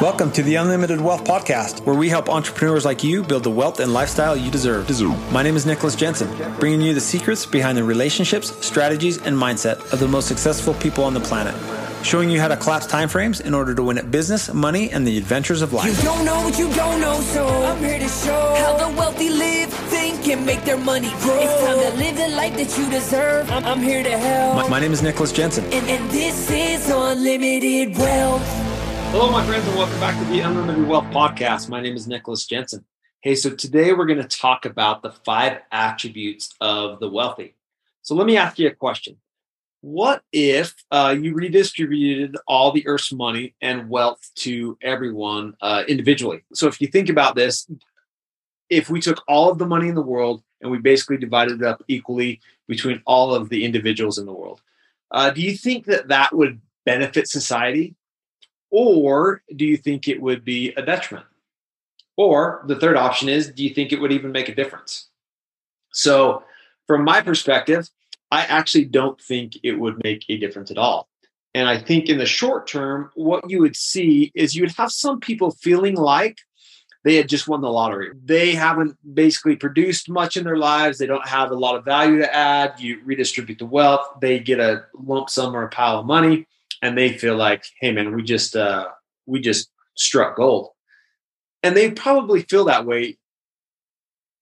Welcome to the Unlimited Wealth Podcast, where we help entrepreneurs like you build the wealth and lifestyle you deserve. deserve. My name is Nicholas Jensen, bringing you the secrets behind the relationships, strategies, and mindset of the most successful people on the planet. Showing you how to collapse timeframes in order to win at business, money, and the adventures of life. You don't know what you don't know, so I'm here to show how the wealthy live, think, and make their money grow. It's time to live the life that you deserve. I'm, I'm here to help. My, my name is Nicholas Jensen. And, and this is Unlimited Wealth. Hello, my friends, and welcome back to the Unlimited Wealth Podcast. My name is Nicholas Jensen. Hey, so today we're going to talk about the five attributes of the wealthy. So let me ask you a question. What if uh, you redistributed all the Earth's money and wealth to everyone uh, individually? So if you think about this, if we took all of the money in the world and we basically divided it up equally between all of the individuals in the world, uh, do you think that that would benefit society? Or do you think it would be a detriment? Or the third option is do you think it would even make a difference? So, from my perspective, I actually don't think it would make a difference at all. And I think in the short term, what you would see is you would have some people feeling like they had just won the lottery. They haven't basically produced much in their lives. They don't have a lot of value to add. You redistribute the wealth, they get a lump sum or a pile of money and they feel like, hey man, we just uh, we just struck gold, and they probably feel that way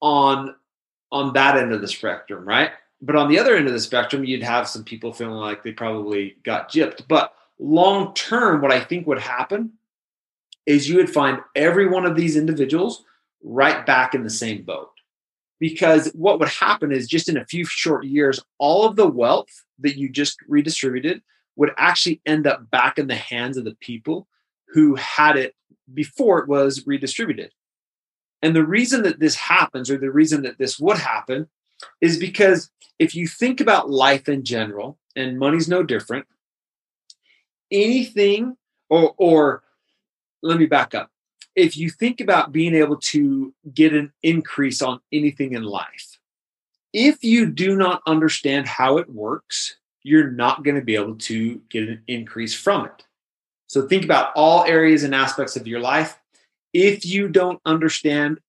on on that end of the spectrum, right? But on the other end of the spectrum, you'd have some people feeling like they probably got gypped. But long term, what I think would happen is you would find every one of these individuals right back in the same boat. Because what would happen is just in a few short years, all of the wealth that you just redistributed would actually end up back in the hands of the people who had it before it was redistributed. And the reason that this happens, or the reason that this would happen, is because if you think about life in general, and money's no different, anything, or, or let me back up. If you think about being able to get an increase on anything in life, if you do not understand how it works, you're not going to be able to get an increase from it. So think about all areas and aspects of your life. If you don't understand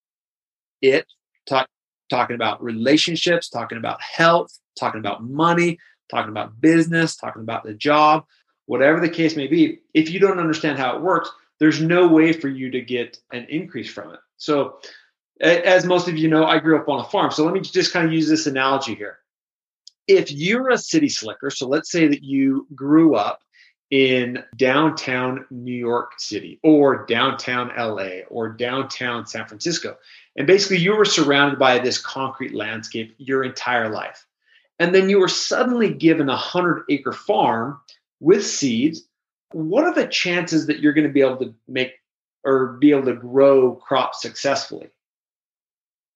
it, talk, talking about relationships, talking about health, talking about money, talking about business, talking about the job, whatever the case may be, if you don't understand how it works, there's no way for you to get an increase from it. So, as most of you know, I grew up on a farm. So, let me just kind of use this analogy here if you're a city slicker, so let's say that you grew up in downtown New York City or downtown LA or downtown San Francisco, and basically you were surrounded by this concrete landscape your entire life. And then you were suddenly given a hundred acre farm with seeds. What are the chances that you're going to be able to make or be able to grow crops successfully?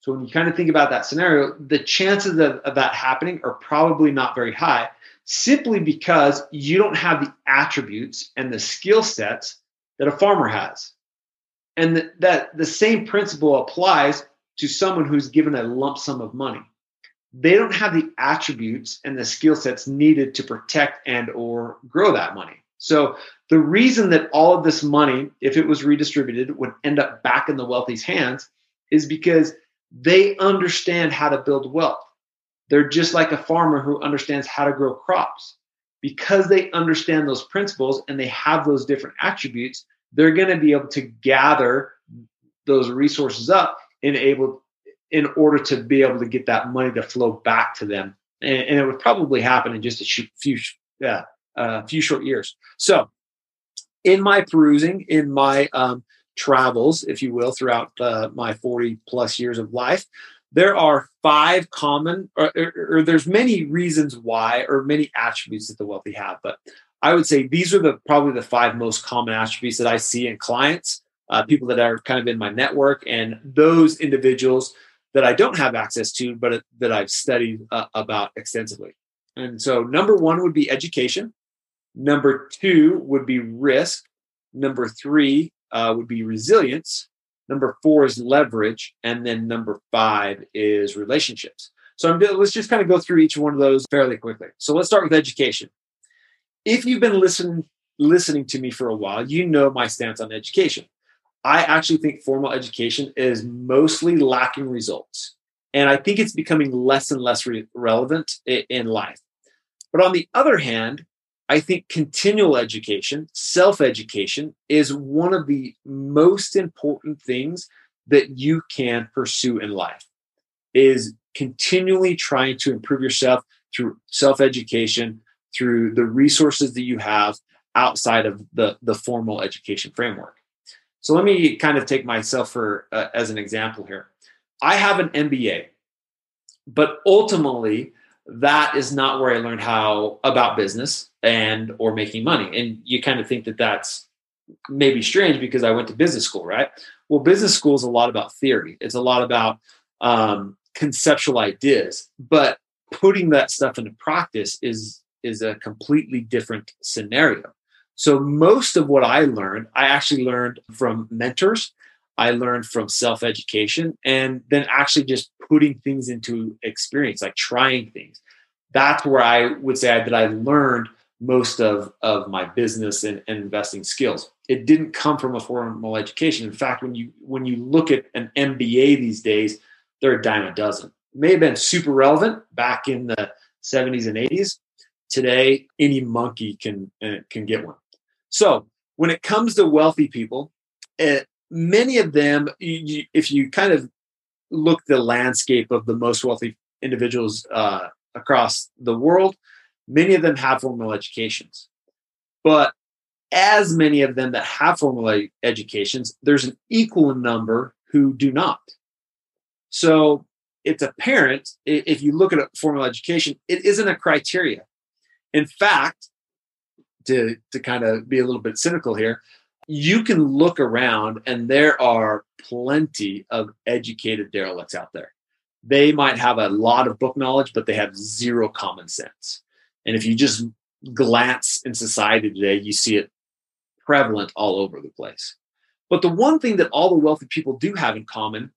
So when you kind of think about that scenario, the chances of, of, that happening are probably not very high, simply because you don't have the attributes and the skill sets that a farmer has. And th- that the same principle applies to someone who's given a lump sum of money. They don't have the attributes and the skill sets needed to protect and or grow that money. So the reason that all of this money, if it was redistributed, would end up back in the wealthy's hands is because they understand how to build wealth. They're just like a farmer who understands how to grow crops. Because they understand those principles and they have those different attributes, they're going to be able to gather those resources up and able in order to be able to get that money to flow back to them. And, and it would probably happen in just a few, yeah, a uh, few short years. So, in my perusing, in my um, travels, if you will, throughout uh, my 40 plus years of life, there are five common, or, or, or, there's many reasons why, or many attributes that the wealthy have. But I would say these are the probably the five most common attributes that I see in clients, uh, people that are kind of in my network, and those individuals that I don't have access to, but that I've studied uh, about extensively. And so, number one would be education. Number two would be risk. Number three uh, would be resilience. Number four is leverage, and then number five is relationships. So I'm, let's just kind of go through each one of those fairly quickly. So let's start with education. If you've been listening listening to me for a while, you know my stance on education. I actually think formal education is mostly lacking results. And I think it's becoming less and less re- relevant in life. But on the other hand, I think continual education, self education, is one of the most important things that you can pursue in life. Is continually trying to improve yourself through self education, through the resources that you have outside of the, the formal education framework. So let me kind of take myself for uh, as an example here. I have an MBA, but ultimately that is not where I learned how about business and or making money. And you kind of think that that's maybe strange because I went to business school, right? Well, business school is a lot about theory. It's a lot about um, conceptual ideas, but putting that stuff into practice is is a completely different scenario. So most of what I learned, I actually learned from mentors. I learned from self education and then actually just putting things into experience, like trying things. That's where I would say that I learned most of, of my business and, and investing skills. It didn't come from a formal education. In fact, when you when you look at an MBA these days, they're a dime a dozen. It may have been super relevant back in the 70s and 80s. Today, any monkey can uh, can get one. So when it comes to wealthy people, uh, many of them, you, if you kind of look the landscape of the most wealthy individuals uh, across the world, many of them have formal educations. But as many of them that have formal educations, there's an equal number who do not. So it's apparent if you look at a formal education, it isn't a criteria. In fact, to to kind of be a little bit cynical here, you can look around and there are plenty of educated derelicts out there. They might have a lot of book knowledge, but they have zero common sense. And if you just glance in society today, you see it prevalent all over the place. But the one thing that all the wealthy people do have in common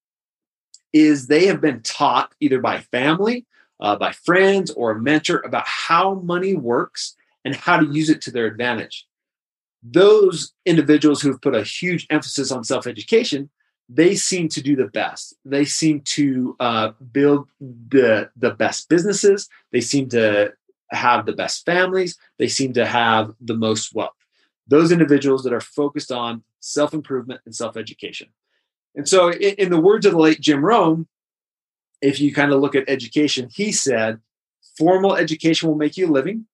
is they have been taught either by family, uh, by friends, or a mentor about how money works and how to use it to their advantage. Those individuals who've put a huge emphasis on self education, they seem to do the best. They seem to uh, build the the best businesses. They seem to have the best families. They seem to have the most wealth. Those individuals that are focused on self improvement and self education. And so, in, in, the words of the late Jim Rohn, if you kind of look at education, he said, formal education will make you a living,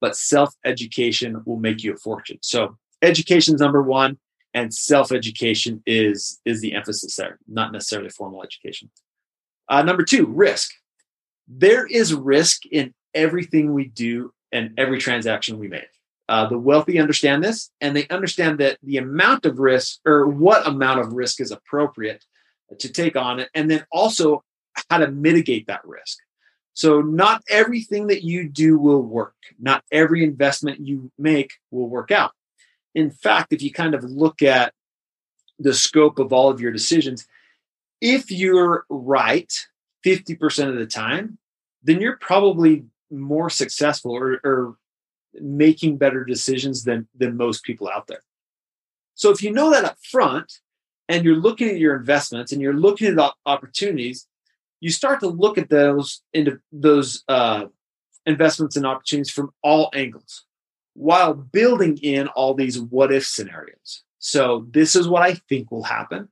but self education will make you a fortune. So education is number one, and self education is is the emphasis there, not necessarily formal education. Uh, number two, risk. There is risk in everything we do and every transaction we make. Uh, the wealthy understand this, and they understand that the amount of risk or what amount of risk is appropriate to take on it, and then also how to mitigate that risk. So, not everything that you do will work. Not every investment you make will work out. In fact, if you kind of look at the scope of all of your decisions, if you're right 50% of the time, then you're probably more successful or, or making better decisions than, than most people out there. So, if you know that up front and you're looking at your investments and you're looking at opportunities, you start to look at those into those uh, investments and opportunities from all angles while building in all these what if scenarios. So this is what I think will happen,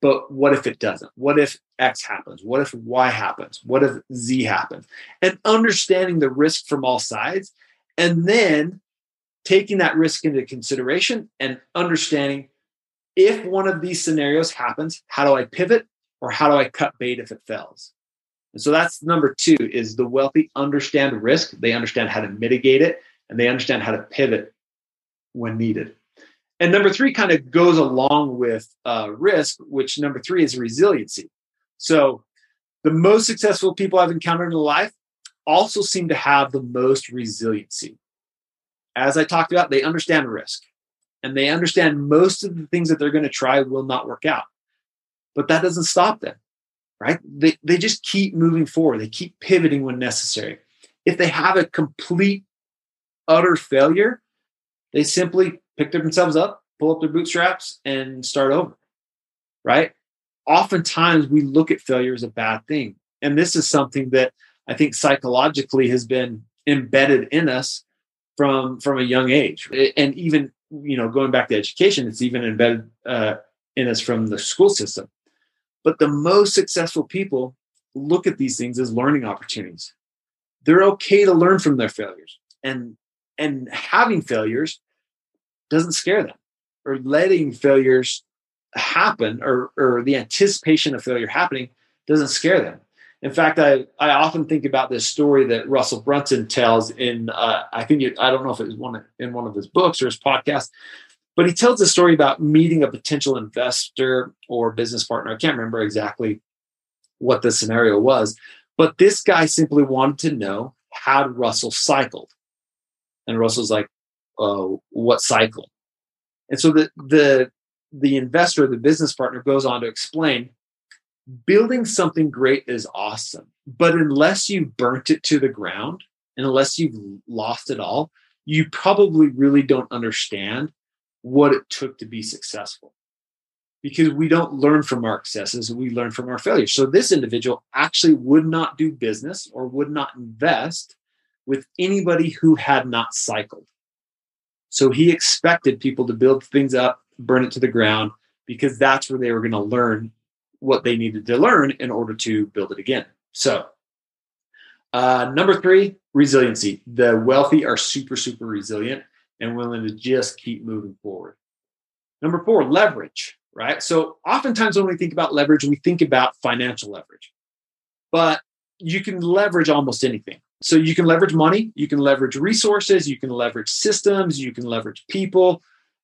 but what if it doesn't? What if X happens? What if Y happens? What if Z happens? And understanding the risk from all sides and then taking that risk into consideration and understanding if one of these scenarios happens, how do I pivot? Or how do I cut bait if it fails? And so that's number two is the wealthy understand risk. They understand how to mitigate it and they understand how to pivot when needed. And number three kind of goes along with uh, risk, which number three is resiliency. So the most successful people I've encountered in life also seem to have the most resiliency. As I talked about, they understand risk and they understand most of the things that they're going to try will not work out but that doesn't stop them, right? They, they just keep moving forward. They keep pivoting when necessary. If they have a complete, utter failure, They simply pick themselves up, pull up their bootstraps, and start over. Right? Oftentimes we look at failure as a bad thing. And this is something that I think psychologically has been embedded in us from from a young age. And even, you know, going back to education, it's even embedded uh, in us from the school system. But the most successful people look at these things as learning opportunities. They're okay to learn from their failures. And and having failures doesn't scare them. Or letting failures happen or or the anticipation of failure happening doesn't scare them. In fact, I, I often think about this story that Russell Brunson tells in uh, I think it, I don't know if it was one in one of his books or his podcast, but he tells a story about meeting a potential investor or business partner. I can't remember exactly what the scenario was, but this guy simply wanted to know how Russell cycled, and Russell's like, "Oh, what cycle?" And so the the the investor, the business partner, goes on to explain building something great is awesome, but unless you burnt it to the ground and unless you've lost it all, you probably really don't understand what it took to be successful. Because we don't learn from our successes, we learn from our failures. So this individual actually would not do business or would not invest with anybody who had not cycled. So he expected people to build things up, burn it to the ground, because that's where they were going to learn what they needed to learn in order to build it again. So, uh, number three, resiliency. The wealthy are super, super resilient and willing to just keep moving forward. Number four, leverage, right? So, oftentimes when we think about leverage, we think about financial leverage, but you can leverage almost anything. So, you can leverage money, you can leverage resources, you can leverage systems, you can leverage people.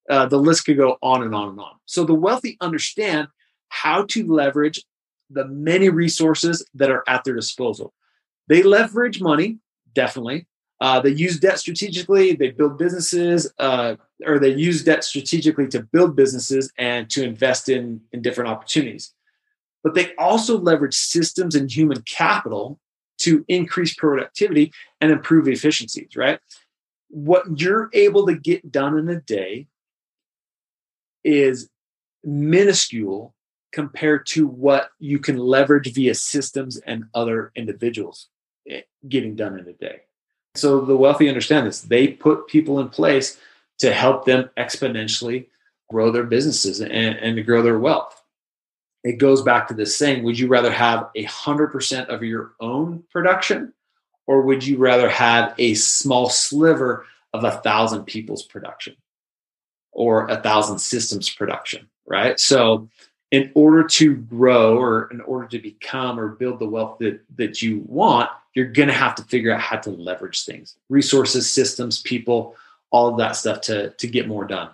Uh, the list could go on and on and on. So, the wealthy understand how to leverage the many resources that are at their disposal. They leverage money, definitely. Uh, they use debt strategically. They build businesses, uh, or they use debt strategically to build businesses and to invest in, in different opportunities. But they also leverage systems and human capital to increase productivity and improve efficiencies, right? What you're able to get done in a day is minuscule compared to what you can leverage via systems and other individuals eh, getting done in a day. So the wealthy understand this. They put people in place to help them exponentially grow their businesses and, and to grow their wealth. It goes back to this saying Would you rather have a 100% of your own production, or would you rather have a small sliver of a thousand people's production or a thousand systems production? Right. So in order to grow or in order to become or build the wealth that, that you want, you're going to have to figure out how to leverage things, resources, systems, people, all of that stuff to, to get more done.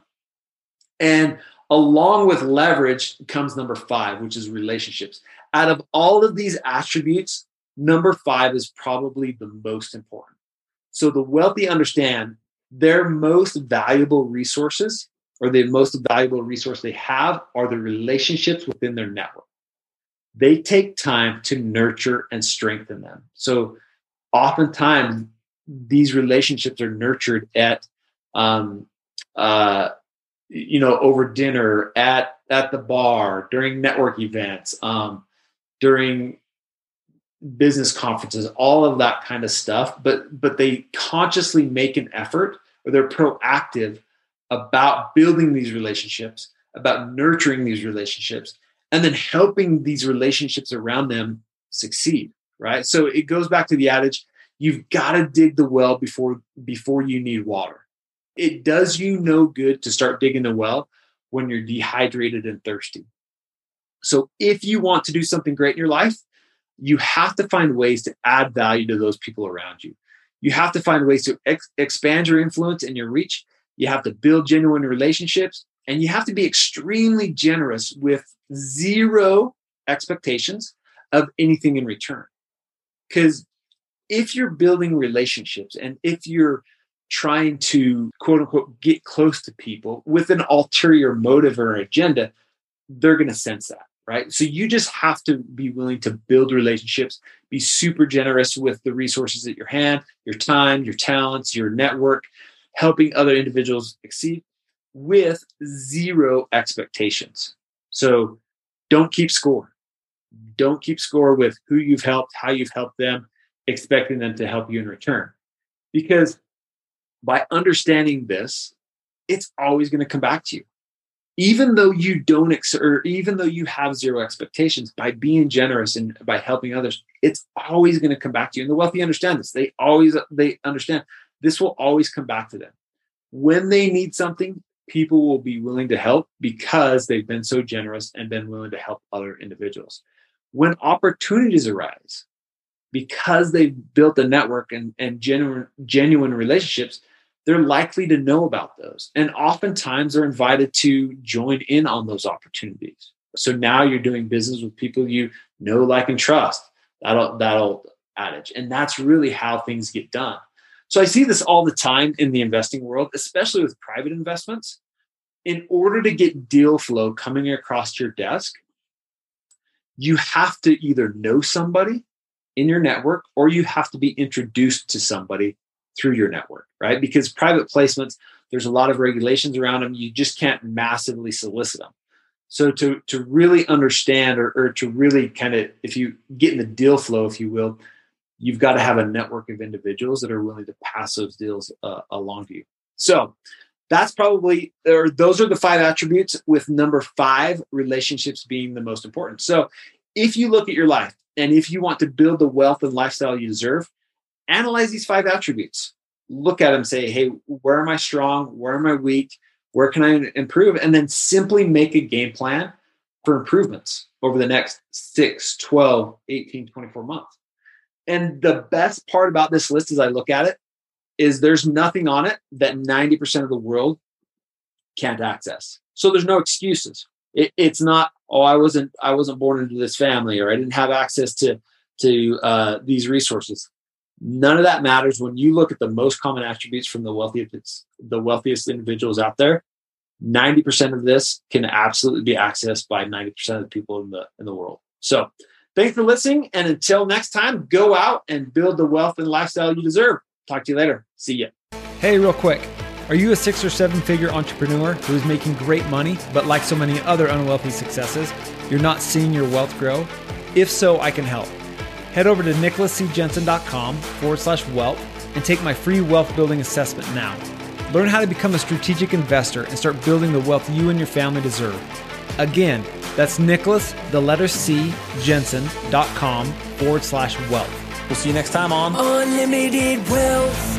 And along with leverage comes number five, which is relationships. Out of all of these attributes, number five is probably the most important. So the wealthy understand their most valuable resources or the most valuable resource they have are the relationships within their network. They take time to nurture and strengthen them. So oftentimes these relationships are nurtured at um, uh, you know over dinner at at the bar during network events um, during business conferences all of that kind of stuff but but they consciously make an effort or they're proactive about building these relationships, about nurturing these relationships, and then helping these relationships around them succeed, right? So it goes back to the adage, you've got to dig the well before before you need water. It does you no good to start digging the well when you're dehydrated and thirsty. So if you want to do something great in your life, you have to find ways to add value to those people around you. You have to find ways to ex- expand your influence and your reach you have to build genuine relationships, and you have to be extremely generous with zero expectations of anything in return. Because if you're building relationships and if you're trying to quote unquote get close to people with an ulterior motive or agenda, they're going to sense that, right? So you just have to be willing to build relationships, be super generous with the resources at your hand, your time, your talents, your network, helping other individuals exceed with zero expectations. So don't keep score. Don't keep score with who you've helped, how you've helped them, expecting them to help you in return. Because by understanding this, it's always going to come back to you. Even though you don't, ex- or even though you have zero expectations, by being generous and by helping others, it's always going to come back to you. And the wealthy understand this. They always they understand this will always come back to them. When they need something, people will be willing to help because they've been so generous and been willing to help other individuals. When opportunities arise, because they've built a network and, and genuine, genuine relationships, they're likely to know about those. And oftentimes they're invited to join in on those opportunities. So now you're doing business with people you know, like, and trust. That'll, that'll adage. And that's really how things get done. So I see this all the time in the investing world, especially with private investments. In order to get deal flow coming across your desk, you have to either know somebody in your network or you have to be introduced to somebody through your network, right? Because private placements, there's a lot of regulations around them. You just can't massively solicit them. So to to really understand or, or to really kind of if you get in the deal flow, if you will, you've got to have a network of individuals that are willing to pass those deals uh, along to you. So that's probably or those are the five attributes with number five relationships being the most important. So if you look at your life and if you want to build the wealth and lifestyle you deserve, analyze these five attributes. Look at them, say, hey, where am I strong? Where am I weak? Where can I improve? And then simply make a game plan for improvements over the next 6, 12, 18, 24 months. And the best part about this list as I look at it is there's nothing on it that 90% of the world can't access. So there's no excuses. It, it's not, oh, I wasn't, I wasn't born into this family or I didn't have access to, to uh, these resources. None of that matters when you look at the most common attributes from the wealthiest, the wealthiest individuals out there. 90% of this can absolutely be accessed by 90% of the people in the in the world. So Thanks for listening. And until next time, go out and build the wealth and lifestyle you deserve. Talk to you later. See ya. Hey, real quick. Are you a six or seven figure entrepreneur who is making great money, but like so many other unwealthy successes, you're not seeing your wealth grow? If so, I can help. Head over to nicholascjensen.com forward slash wealth and take my free wealth building assessment now. Learn how to become a strategic investor and start building the wealth you and your family deserve. Again, that's Nicholas, the letter C, Jensen.com forward slash wealth. We'll see you next time on Unlimited Wealth.